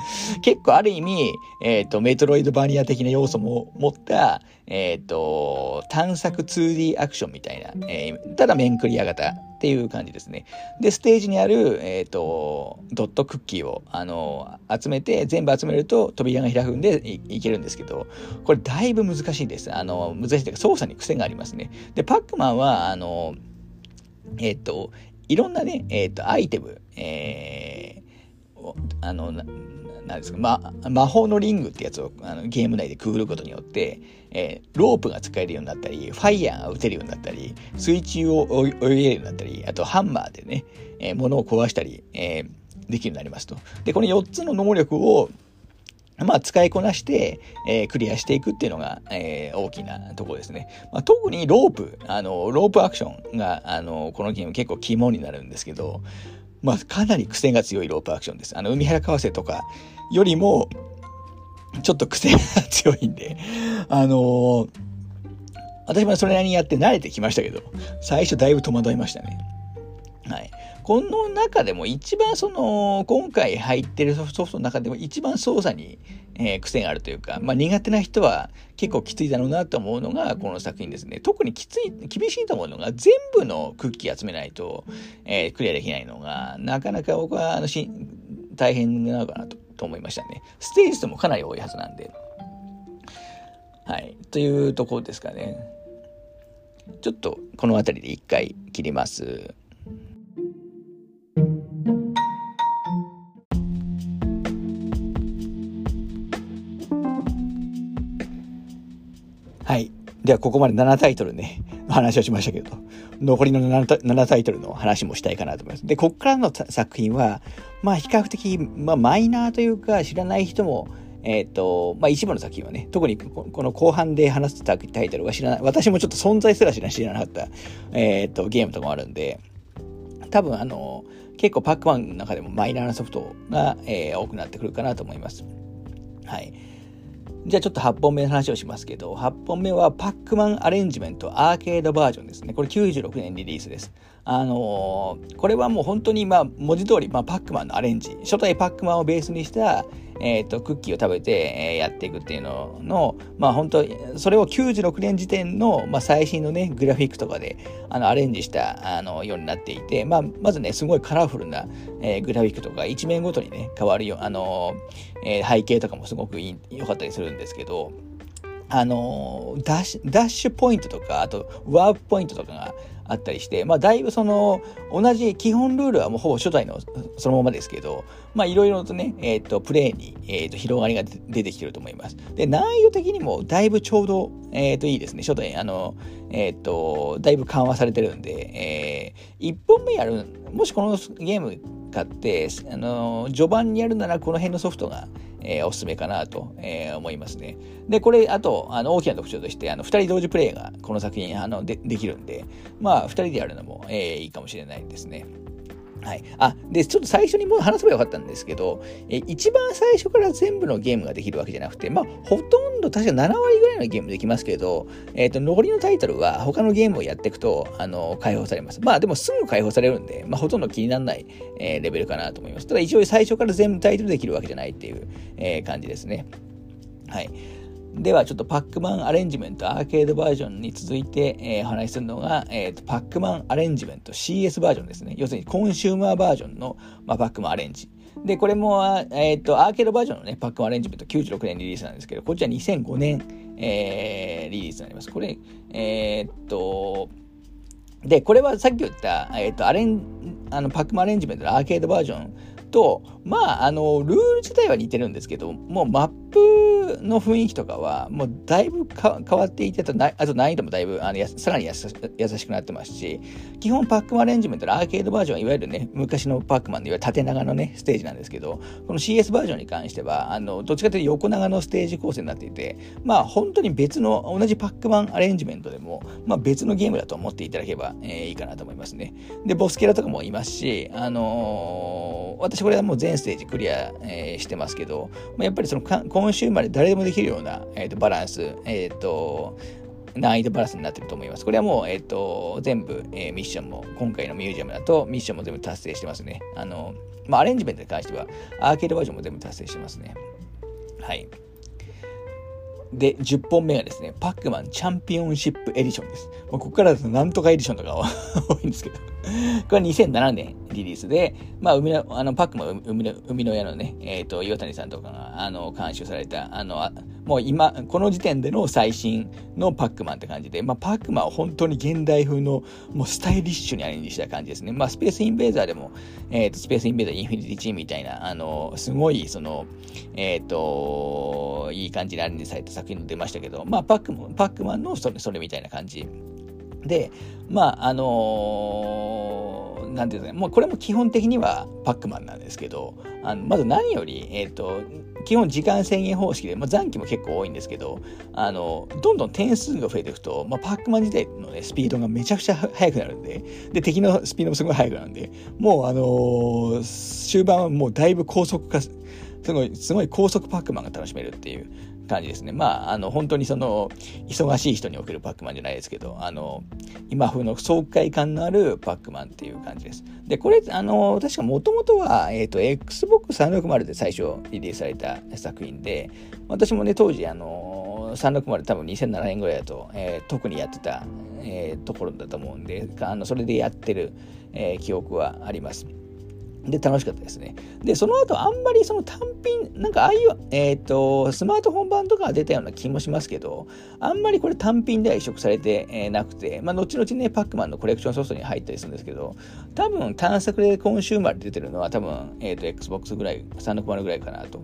[LAUGHS] 結構ある意味、えっ、ー、と、メトロイドバニア的な要素も持った、えっ、ー、と、探索 2D アクションみたいな、えー、ただ面クリア型っていう感じですね。で、ステージにある、えっ、と、ドットクッキーを、あの、集めて、全部集めると扉が開くんでいいけるんですけど、これだいぶ難しいです。あの、難しいというか操作に癖がありますね。で、パックマンは、あの、えっ、と、いろんなね、えっ、と、アイテム、えー、あの、なんですか、ま、魔法のリングってやつをあのゲーム内でくぐることによって、えー、ロープが使えるようになったり、ファイヤーが撃てるようになったり、水中を泳げるようになったり、あとハンマーでね、えー、物を壊したり、えー、できるようになりますと。で、この4つの能力をまあ、使いこなして、えー、クリアしていくっていうのが、えー、大きなところですね。まあ、特にロープ、あの、ロープアクションが、あの、このゲーム結構肝になるんですけど、まあ、かなり癖が強いロープアクションです。あの、海原為替とかよりも、ちょっと癖が強いんで、あのー、私もそれなりにやって慣れてきましたけど、最初だいぶ戸惑いましたね。はい。この中でも一番その、今回入ってるソフトの中でも一番操作に、えー、癖があるというか、まあ苦手な人は結構きついだろうなと思うのがこの作品ですね。特にきつい、厳しいと思うのが全部のクッキー集めないと、えー、クリアできないのが、なかなか僕はあのし大変なのかなとと思いましたね。ステージ数もかなり多いはずなんで。はい。というところですかね。ちょっとこの辺りで一回切ります。はい。では、ここまで7タイトルね、[LAUGHS] 話をしましたけど、残りの 7, タイトルの話もしたいかなと思います。で、こっからの作品は、まあ、比較的、まあ、マイナーというか、知らない人も、えっ、ー、と、まあ、一部の作品はね、特にこの後半で話すタイトルは知らない、私もちょっと存在すら知らなかった、えっ、ー、と、ゲームとかもあるんで、多分、あの、結構パックマンの中でもマイナーなソフトが、えー、多くなってくるかなと思います。はい。じゃあちょっと8本目の話をしますけど、8本目はパックマンアレンジメントアーケードバージョンですね。これ96年リリースです。あのー、これはもう本当に、まあ、文字通り、まあ、パックマンのアレンジ、初代パックマンをベースにした、え、ー、と、クッキーを食べて、え、やっていくっていうのの、まあ本当それを96年時点の、まあ、最新のね、グラフィックとかで、あの、アレンジした、あの、ようになっていて、まあ、まずね、すごいカラフルな、えー、グラフィックとか、一面ごとにね、変わるよ、あの、えー、背景とかもすごく良かったりするんですけど、あのダッシュ、ダッシュポイントとか、あと、ワープポイントとかがあったりして、まあ、だいぶその、同じ基本ルールはもうほぼ初代のそのままですけど、まあ、いろいろとね、えっ、ー、と、プレイに、えっ、ー、と、広がりが出てきてると思います。で、難易度的にもだいぶちょうど、えっ、ー、と、いいですね。初代、あの、えっ、と、だいぶ緩和されてるんで、えー、1本目やる、もしこのゲーム買って、あの、序盤にやるならこの辺のソフトが、えー、おすすめかなと、えー、思いますね。で、これ、あと、あの、大きな特徴として、あの、二人同時プレイがこの作品、あの、で、できるんで、まあ、二人でやるのも、えー、いいかもしれないですね。はい。あ、で、ちょっと最初にもう話せばよかったんですけど、え一番最初から全部のゲームができるわけじゃなくて、まあ、ほとんど確か7割ぐらいのゲームできますけど、えっ、ー、と、残りのタイトルは他のゲームをやっていくと、あの、解放されます。まあ、でもすぐ解放されるんで、まあ、ほとんど気にならない、えー、レベルかなと思います。ただ一応最初から全部タイトルできるわけじゃないっていう、えー、感じですね。はい。ではちょっとパックマンアレンジメントアーケードバージョンに続いて、えー、お話しするのが、えーと、パックマンアレンジメント CS バージョンですね。要するにコンシューマーバージョンの、まあ、パックマンアレンジ。で、これも、えっ、ー、と、アーケードバージョンのね、パックマンアレンジメント96年リリースなんですけど、こっちは2005年、えー、リリースになります。これ、えっ、と、で、これはさっき言った、えっ、と、アレン、あの、パックマンアレンジメントのアーケードバージョンと、まあ、あの、ルール自体は似てるんですけど、もうマップの雰囲気とかは、もうだいぶ変わっていてと、あと難易度もだいぶあのさらに優しくなってますし、基本パックマンアレンジメントのアーケードバージョンは、いわゆるね、昔のパックマンでいわゆる縦長のね、ステージなんですけど、この CS バージョンに関しては、あの、どっちかというと横長のステージ構成になっていて、まあ、本当に別の、同じパックマンアレンジメントでも、まあ、別のゲームだと思っていただければ、えー、いいかなと思いますね。で、ボスキャラとかもいますし、あのー、私これはもう全ステージクリア、えー、してますけど、まあ、やっぱりその今週まで誰でもできるような、えーと、バランス、えっ、ー、と、難易度バランスになってると思います。これはもう、えっ、ー、と、全部、えー、ミッションも、今回のミュージアムだとミッションも全部達成してますね。あの、まあ、アレンジメントに関しては、アーケードバージョンも全部達成してますね。はい。で、10本目がですね、パックマンチャンピオンシップエディションです。まあ、ここからだとなんとかエディションとかは多いんですけど [LAUGHS] これ2007年リリースで、まあ、海の、あの、パックマン海の海の親のね、えっ、ー、と、岩谷さんとかが、あの、監修された、あの、もう今、この時点での最新のパックマンって感じで、まあ、パックマンは本当に現代風の、もうスタイリッシュにアレンジした感じですね。まあ、スペースインベーザーでも、えっ、ー、と、スペースインベーザーインフィニティチームみたいな、あの、すごい、その、えっ、ー、と、いい感じにアレンジされた作品も出ましたけど、まあ、パックマン、パックマンのそれ、それみたいな感じ。で、まあ、あのー、ていうんですかね、もうこれも基本的にはパックマンなんですけど、あのまず何より、えっ、ー、と、基本時間制限方式で、まあ、残機も結構多いんですけど、あの、どんどん点数が増えていくと、まあ、パックマン自体のね、スピードがめちゃくちゃ速くなるんで、で、敵のスピードもすごい速くなるんで、もうあのー、終盤はもうだいぶ高速化、すごい、すごい高速パックマンが楽しめるっていう。感じですね。まあ、あの、本当にその、忙しい人におけるパックマンじゃないですけど、あの、今風の爽快感のあるパックマンっていう感じです。で、これ、あの、確かもともとは、えっ、ー、と、Xbox 360で最初リリースされた作品で、私もね、当時、あの、360多分2007年ぐらいだと、えー、特にやってた、えー、ところだと思うんで、あのそれでやってる、え記憶はあります。で、楽しかったですね。で、その後、あんまりその単品、なんかああいう、えっ、ー、と、スマートフォン版とか出たような気もしますけど、あんまりこれ単品では移植されて、えー、なくて、まあ、後々ね、パックマンのコレクションソフトに入ったりするんですけど、多分、探索でコンシューマーで出てるのは、多分、えっ、ー、と、Xbox ぐらい、360ぐらいかなと、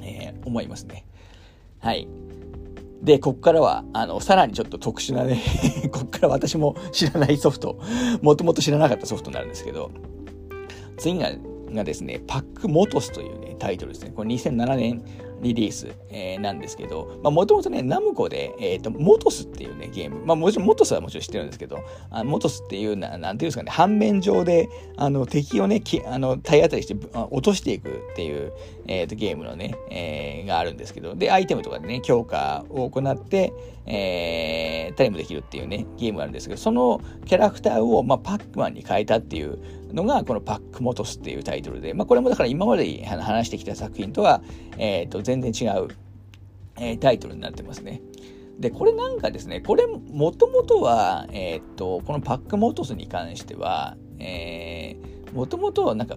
えー、思いますね。はい。で、こっからは、あの、さらにちょっと特殊なね [LAUGHS] こっから私も知らないソフト、もともと知らなかったソフトになるんですけど、次ががですね、パックモトスというね、タイトルですね。これ2007年リリース、えー、なんですけど、もともとね、ナムコで、えっ、ー、と、モトスっていうね、ゲーム、まあもちろんモトスはもちろん知ってるんですけど、あモトスっていうな、なんていうんですかね、反面上で、あの、敵をね、きあの体当たりして落としていくっていう、えっ、ー、と、ゲームのね、えー、があるんですけど、で、アイテムとかでね、強化を行って、えー、タイムできるっていうね、ゲームがあるんですけど、そのキャラクターを、まあ、パックマンに変えたっていうのが、このパックモトスっていうタイトルで、まあ、これもだから今まで話してきた作品とは、え、ー、と、全然違う、えー、タイトルになってますね。で、これなんかですね、これもともとは、え、ー、と、このパックモトスに関しては、もともとなんか、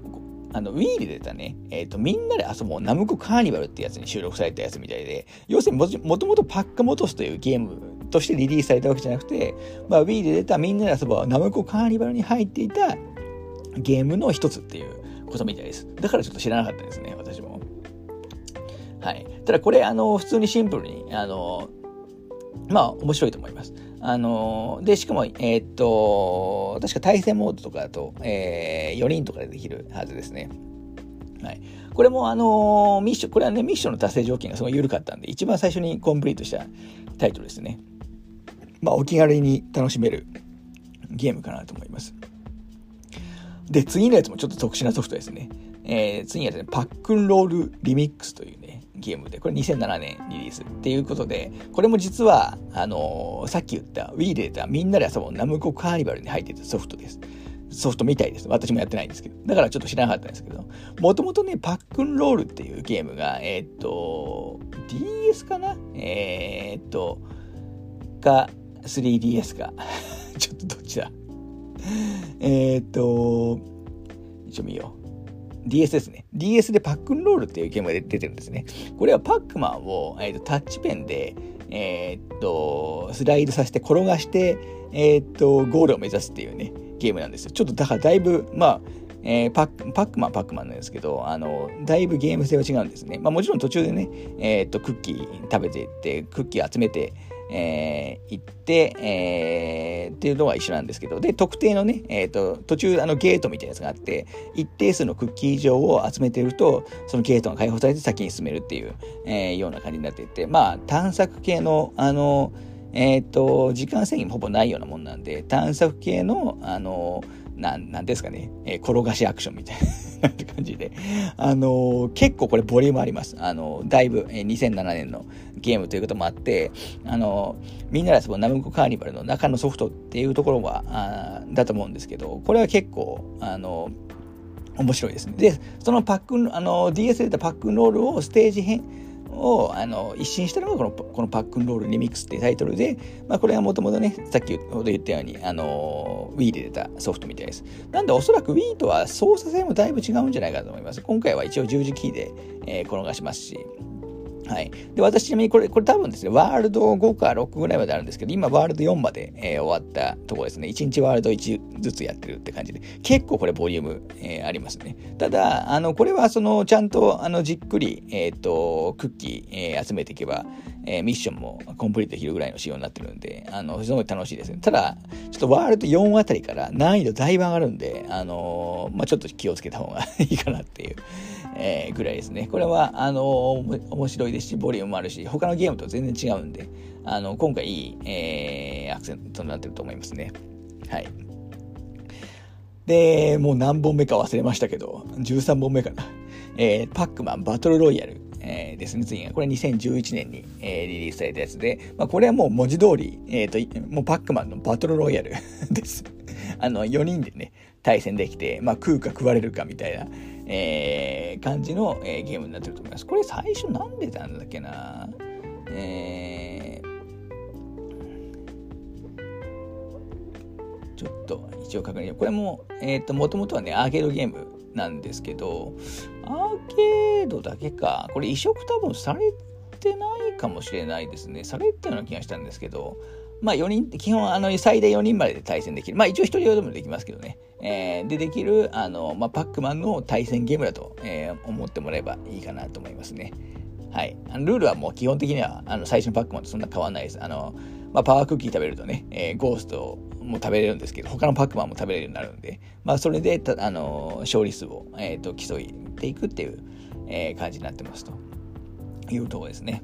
あの、Wii で出たね、えっ、ー、と、みんなで遊ぼうナムコカーニバルってやつに収録されたやつみたいで、要するにもともとパックモトスというゲームとしてリリースされたわけじゃなくて、まあ、Wii で出たみんなで遊ぼうナムコカーニバルに入っていたゲームの一つっていうことみたいです。だからちょっと知らなかったですね、私も。はい。ただこれ、あの、普通にシンプルに、あの、まあ、面白いと思います。あの、で、しかも、えー、っと、確か対戦モードとかだと、えー、4人とかでできるはずですね。はい。これも、あの、ミッション、これはね、ミッションの達成条件がすごい緩かったんで、一番最初にコンプリートしたタイトルですね。まあ、お気軽に楽しめるゲームかなと思います。で、次のやつもちょっと特殊なソフトですね。えー、次のやつね、パックンロールリミックスというね、ゲームで、これ2007年リリースっていうことで、これも実は、あのー、さっき言った Wii で出たみんなで遊ぼうナムコカーニバルに入ってたソフトです。ソフトみたいです。私もやってないんですけど。だからちょっと知らなかったんですけど、もともとね、パックンロールっていうゲームが、えー、っと、DS かな？えー、っと、か、3DS か。[LAUGHS] ちょっとどっちだ？えっと、一応見よう。DS ですね。DS でパックンロールっていうゲームが出てるんですね。これはパックマンを、えーと、タッチペンで、えー、っと、スライドさせて転がして、えー、っと、ゴールを目指すっていうね、ゲームなんですよ。ちょっとだからだいぶ、まあ、えー、パッパックマンパックマンなんですけど、あの、だいぶゲーム性は違うんですね。まあもちろん途中でね、えー、っと、クッキー食べていって、クッキー集めて、えー、行って、えー、っていうのは一緒なんですけど、で、特定のね、えっ、ー、と、途中、あの、ゲートみたいなやつがあって、一定数のクッキー以上を集めてると、そのゲートが解放されて先に進めるっていう、えー、ような感じになっていて、まあ、探索系の、あの、えっ、ー、と、時間制限もほぼないようなもんなんで、探索系の、あの、な、なんですかね、えー、転がしアクションみたいな [LAUGHS] 感じで、あのー、結構これボリュームあります。あのー、だいぶ、えー、2007年のゲームということもあって、あのみんなで遊ぶナムコカーニバルの中のソフトっていうところは、あだと思うんですけど、これは結構、あの面白いですね。で、そのパックンあの、DS で出たパックンロールをステージ編、をあの一新したのがこのこのパックンロールリミックスっていうタイトルで、まあ、これはもともとね、さっきほど言ったように、あの Wii で出たソフトみたいです。なんでおそらく Wii とは操作性もだいぶ違うんじゃないかと思います。今回は一応十字キーで、えー、転がしますし、はい。で、私ちなみにこれ、これ多分ですね、ワールド5か6ぐらいまであるんですけど、今ワールド4まで、えー、終わったところですね。1日ワールド1ずつやってるって感じで、結構これボリューム、えー、ありますね。ただ、あの、これはその、ちゃんと、あの、じっくり、えっ、ー、と、クッキー、えー、集めていけば、えー、ミッションもコンプリートできるぐらいの仕様になってるんで、あの、すごい楽しいですね。ただ、ちょっとワールド4あたりから難易度だいぶ上がるんで、あの、まあ、ちょっと気をつけた方がいいかなっていう、えー、ぐらいですね。これは、あのー、面白いですし、ボリュームもあるし、他のゲームと全然違うんで、あの、今回いい、えー、アクセントになってると思いますね。はい。で、もう何本目か忘れましたけど、13本目かな。えー、パックマンバトルロイヤル。えー、ですね、次が。これ2011年に、えー、リリースされたやつで、まあ、これはもう文字通り、えっ、ー、と、もうパックマンのバトルロイヤルです。あの、4人でね、対戦できて、まあ、食うか食われるかみたいな、えー、感じの、えー、ゲームになってると思います。これ最初なんでなんだっけなえー、ちょっと一応確認。これも、えっ、ー、と、もともとはね、アーケードゲームなんですけど、アーケードだけか、これ移植多分されてないかもしれないですね。されたような気がしたんですけど、まあ4人って基本あの最大4人までで対戦できる。まあ一応1人用でもできますけどね。えー、でできるあの、まあ、パックマンの対戦ゲームだと、えー、思ってもらえばいいかなと思いますね。はい。あのルールはもう基本的にはあの最初のパックマンとそんな変わらないです。あの、まあ、パワークッキー食べるとね、えー、ゴーストも食べれるんですけど、他のパックマンも食べれるようになるんで、まあ、それで、あの、勝利数を、えーと、競いていくっていう、えー、感じになってますと。いうところですね。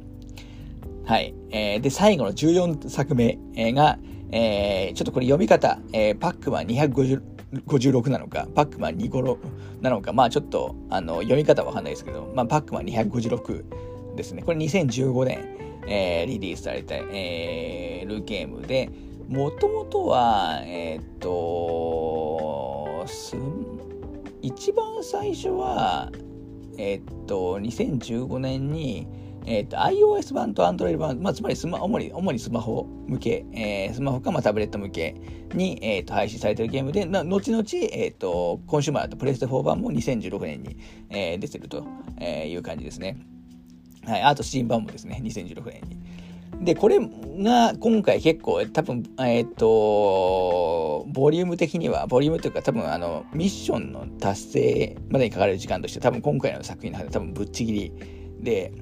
はい。えー、で、最後の14作目が、えー、ちょっとこれ読み方、えー、パックマン256なのか、パックマン25なのか、まあちょっと、あの、読み方わかんないですけど、まあパックマン256ですね。これ2015年、えー、リリースされた、えー、ルーゲームで、もともとは、えー、っと、一番最初は、えー、っと、2015年に、えっ、ー、と、iOS 版と Android 版、まあ、つまりスマ、主に、主にスマホ向け、えー、スマホか、まあ、タブレット向けに、えっ、ー、と、配信されてるゲームで、な後々、えっ、と、コンシューマーとプレステ4版も2016年に、えー、出てるという感じですね。はい。あと、新版もですね、2016年に。で、これが今回結構多分、えっ、ー、と、ボリューム的には、ボリュームというか多分あの、ミッションの達成までにかかる時間として多分今回の作品の中で多分ぶっちぎりで、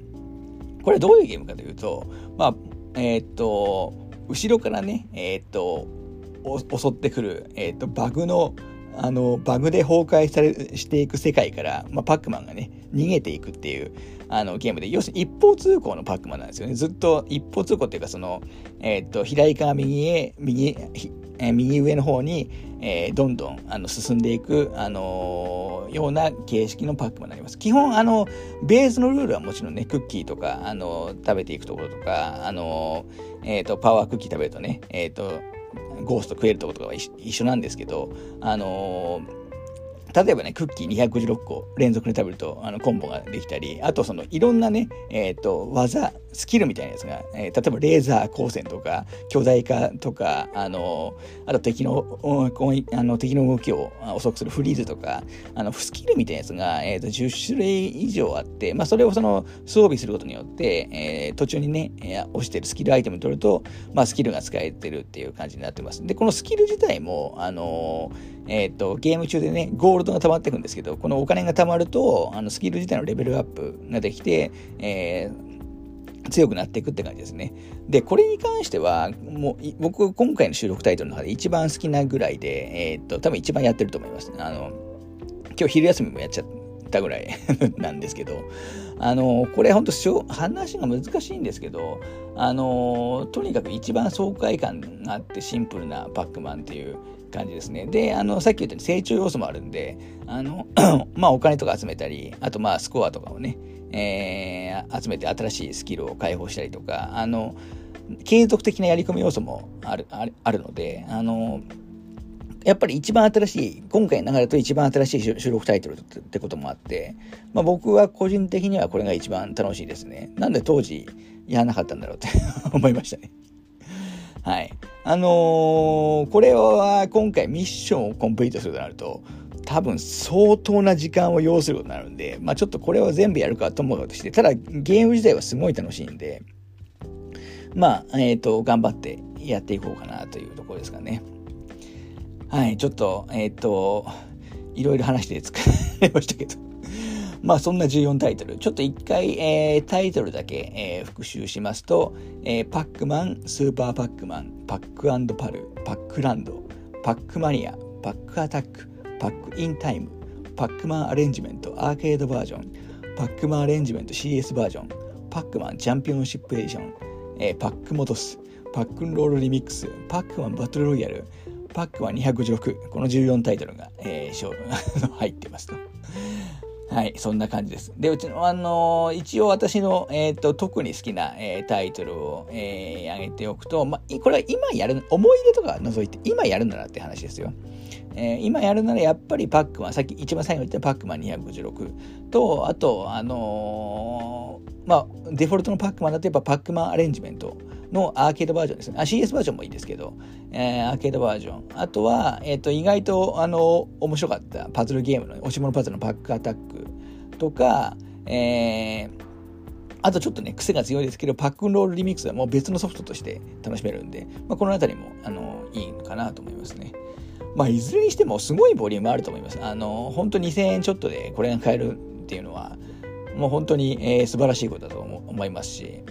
これどういうゲームかというと、まあ、えっ、と、後ろからね、えっ、と、襲ってくる、えっ、と、バグの、あの、バグで崩壊され、していく世界から、まあ、パックマンがね、逃げていくっていう、あの、ゲームで、要するに一方通行のパックマンなんですよね。ずっと一方通行っていうか、その、えっ、と、左から右へ、右へ、え右上の方に、えー、どんどんあの進んでいく、あのー、ような形式のパックもなります。基本、あの、ベースのルールはもちろんね、クッキーとか、あの食べていくところとか、あのえっ、と、パワークッキー食べるとね、えっ、と、ゴースト食えるところとかは一緒なんですけど、あのー例えばね、クッキー256個連続で食べると、あの、コンボができたり、あとその、いろんなね、えっ、ー、と、技、スキルみたいなやつが、えー、例えばレーザー光線とか、巨大化とか、あの、あと敵の、あの敵の動きを遅くするフリーズとか、あの、スキルみたいなやつが、えっ、ー、と、10種類以上あって、まあ、それをその、装備することによって、えー、途中にね、えー、押してるスキルアイテム取ると、まあ、スキルが使えてるっていう感じになってます。で、このスキル自体も、あのえっ、と、ゲーム中でね、ゴールドが溜まっていくんですけど、このお金が溜まると、あの、スキル自体のレベルアップができて、えー、強くなっていくって感じですね。で、これに関しては、もう、僕、今回の収録タイトルの中で一番好きなぐらいで、えっ、と、多分一番やってると思います。あの、今日昼休みもやっちゃったぐらい [LAUGHS] なんですけど、あの、これ本当話が難しいんですけど、あの、とにかく一番爽快感があってシンプルなパックマンっていう感じですね。で、あの、さっき言ったように成長要素もあるんで、あの、[CLEARS THROAT] まあお金とか集めたり、あとまあスコアとかをね、えー、集めて新しいスキルを解放したりとか、あの、継続的なやり込み要素もある、あるので、あの、やっぱり一番新しい、今回の流れと一番新しい収録タイトルってこともあって、まあ僕は個人的にはこれが一番楽しいですね。なんで当時やらなかったんだろうって [LAUGHS] 思いましたね。はい。あのー、これは今回ミッションをコンプリートするとなると、多分相当な時間を要することになるんで、まあちょっとこれを全部やるかと思うとして、ただゲーム自体はすごい楽しいんで、まあ、えっ、ー、と、頑張ってやっていこうかなというところですかね。はい、ちょっと、えっ、ー、と、いろいろ話して疲れましたけど。まあそんな14タイトル。ちょっと一回、えー、タイトルだけ、えー、復習しますと、えー、パックマン、スーパーパックマン、パックパル、パックランド、パックマニア、パックアタック、パックインタイム、パックマンアレンジメントアーケードバージョン、パックマンアレンジメント CS バージョン、パックマンチャンピオンシップエディション、えー、パックモトス、パックンロールリミックス、パックマンバトルロイヤル、パックマン256、この14タイトルが、えー、[LAUGHS] 入ってますと。はい、そんな感じです。で、うちの、あのー、一応私の、えっ、ー、と、特に好きな、えー、タイトルを、えー、上げておくと、まあ、これは今やる、思い出とか除いて、今やるならって話ですよ。えー、今やるならやっぱりパックマン、さっき一番最後に言ったパックマン256と、あと、あの、まあ、デフォルトのパックマンだとやっぱパックマンアレンジメントのアーケードバージョンですね。あ、CS バージョンもいいですけど、えー、アーケードバージョン。あとは、えっ、ー、と、意外と、あの、面白かったパズルゲームの、押し物パズルのパックアタックとか、えー、あとちょっとね、癖が強いですけど、パックンロールリミックスはもう別のソフトとして楽しめるんで、まあ、このあたりも、あの、いいのかなと思いますね。まあ、いずれにしてもすごいボリュームあると思います。あの、本当2000円ちょっとでこれが買えるっていうのは、もう本当に、えー、素晴らしいことだと思いますし、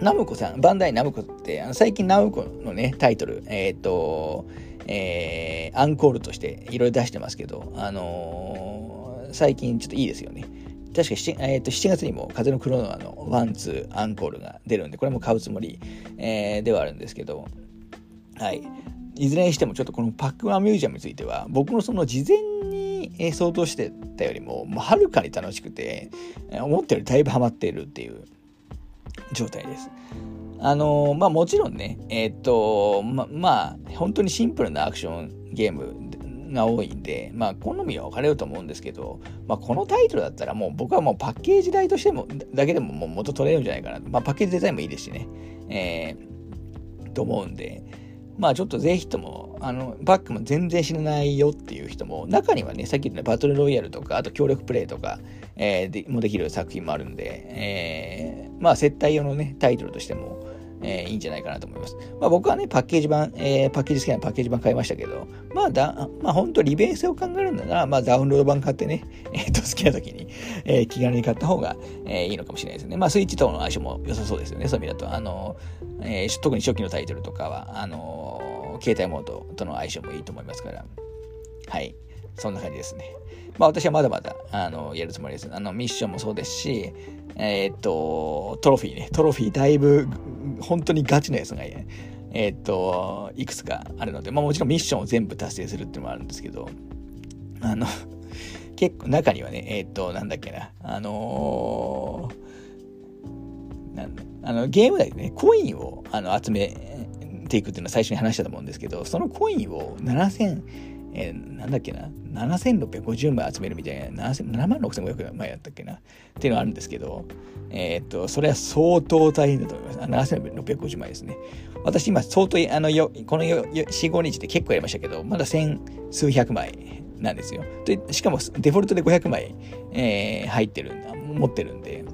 ナムコさん、バンダイナムコって、あの最近ナムコのね、タイトル、えっ、ー、と、えー、アンコールとしていろいろ出してますけど、あのー、最近ちょっといいですよね。確か 7,、えー、と7月にも風のクロノアの one、two、アンコールが出るんで、これも買うつもり、えー、ではあるんですけど、はい。いずれにしてもちょっとこのパックマンミュージアムについては、僕のその事前に想像してたよりも、もうはるかに楽しくて、思ったよりだいぶハマっているっていう状態です。あのまあもちろんね、えー、っと、ま、まあ、本当にシンプルなアクションゲームが多いんで、まあ、好みは分かれると思うんですけど、まあ、このタイトルだったらもう僕はもうパッケージ代としても、だけでももう元取れるんじゃないかな。まあ、パッケージデザインもいいですしね。えー、と思うんで、まあちょっとぜひとも、あの、バックも全然死なないよっていう人も、中にはね、さっき言ったバトルロイヤルとか、あと協力プレイとか、えー、でもできる作品もあるんで、えー、まあ接待用のね、タイトルとしても、えー、いいんじゃないかなと思います。まあ、僕はね、パッケージ版、えー、パッケージ好きなパッケージ版買いましたけど、まあだ、まあ本当利便性を考えるんだなら、まあダウンロード版買ってね、[LAUGHS] えっ、ー、と、好きな時に、えー、気軽に買った方が、えー、いいのかもしれないですね。まあスイッチとの相性も良さそうですよね、そういう意味だと。あの、えー、特に初期のタイトルとかは、あの、携帯モードとの相性もいいと思いますから、はい。そんな感じですね。まあ私はまだまだ、あの、やるつもりです。あの、ミッションもそうですし、えー、っと、トロフィーね、トロフィーだいぶ、本当にガチなやつが、えー、っと、いくつかあるので、まあもちろんミッションを全部達成するっていうのもあるんですけど、あの、[LAUGHS] 結構中にはね、えー、っと、なんだっけな、あのー、なんあのゲーム内でね、コインをあの集めていくっていうのは最初に話したと思うんですけど、そのコインを7000、えー、なんだっけな、7650枚集めるみたいな、7万6500枚やったっけな、っていうのがあるんですけど、えー、っと、それは相当大変だと思います。7650枚ですね。私今相当、あの、よこの4、5日で結構やりましたけど、まだ千数百枚なんですよ。で、しかもデフォルトで500枚、えー、入ってるんだ、持ってるんで、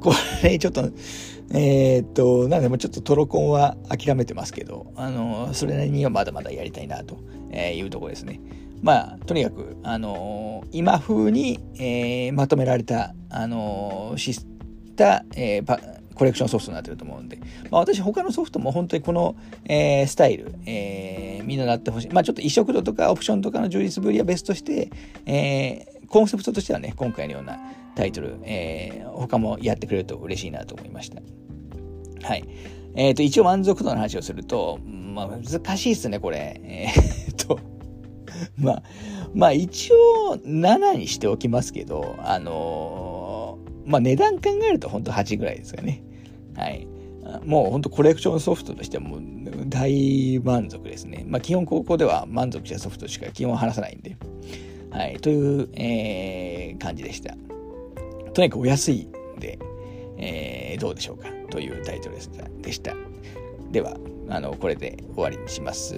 これちょっと、えー、っと、なんでもちょっとトロコンは諦めてますけど、あの、それなりにはまだまだやりたいなというところですね。まあ、とにかく、あの今風に、えー、まとめられた、あのした、えー、コレクションソフトになってると思うんで、まあ、私他のソフトも本当にこの、えー、スタイル、えー、みんななってほしい。まあちょっと移植度とかオプションとかの充実ぶりは別として、えー、コンセプトとしてはね、今回のようなタイトル、えー、他もやってくれると嬉しいなと思いました。はい。えっ、ー、と、一応満足度の話をすると、まあ、難しいっすね、これ。えー、っと、[LAUGHS] まあ、まあ、一応7にしておきますけど、あのー、まあ、値段考えると本当8ぐらいですかね。はい。もう本当コレクションソフトとしてはもう大満足ですね。まあ基本高校では満足したソフトしか基本話さないんで。はい。という、えー、感じでした。とにかくお安いんで、えー、どうでしょうかというタイトルでした。では、あの、これで終わりにします。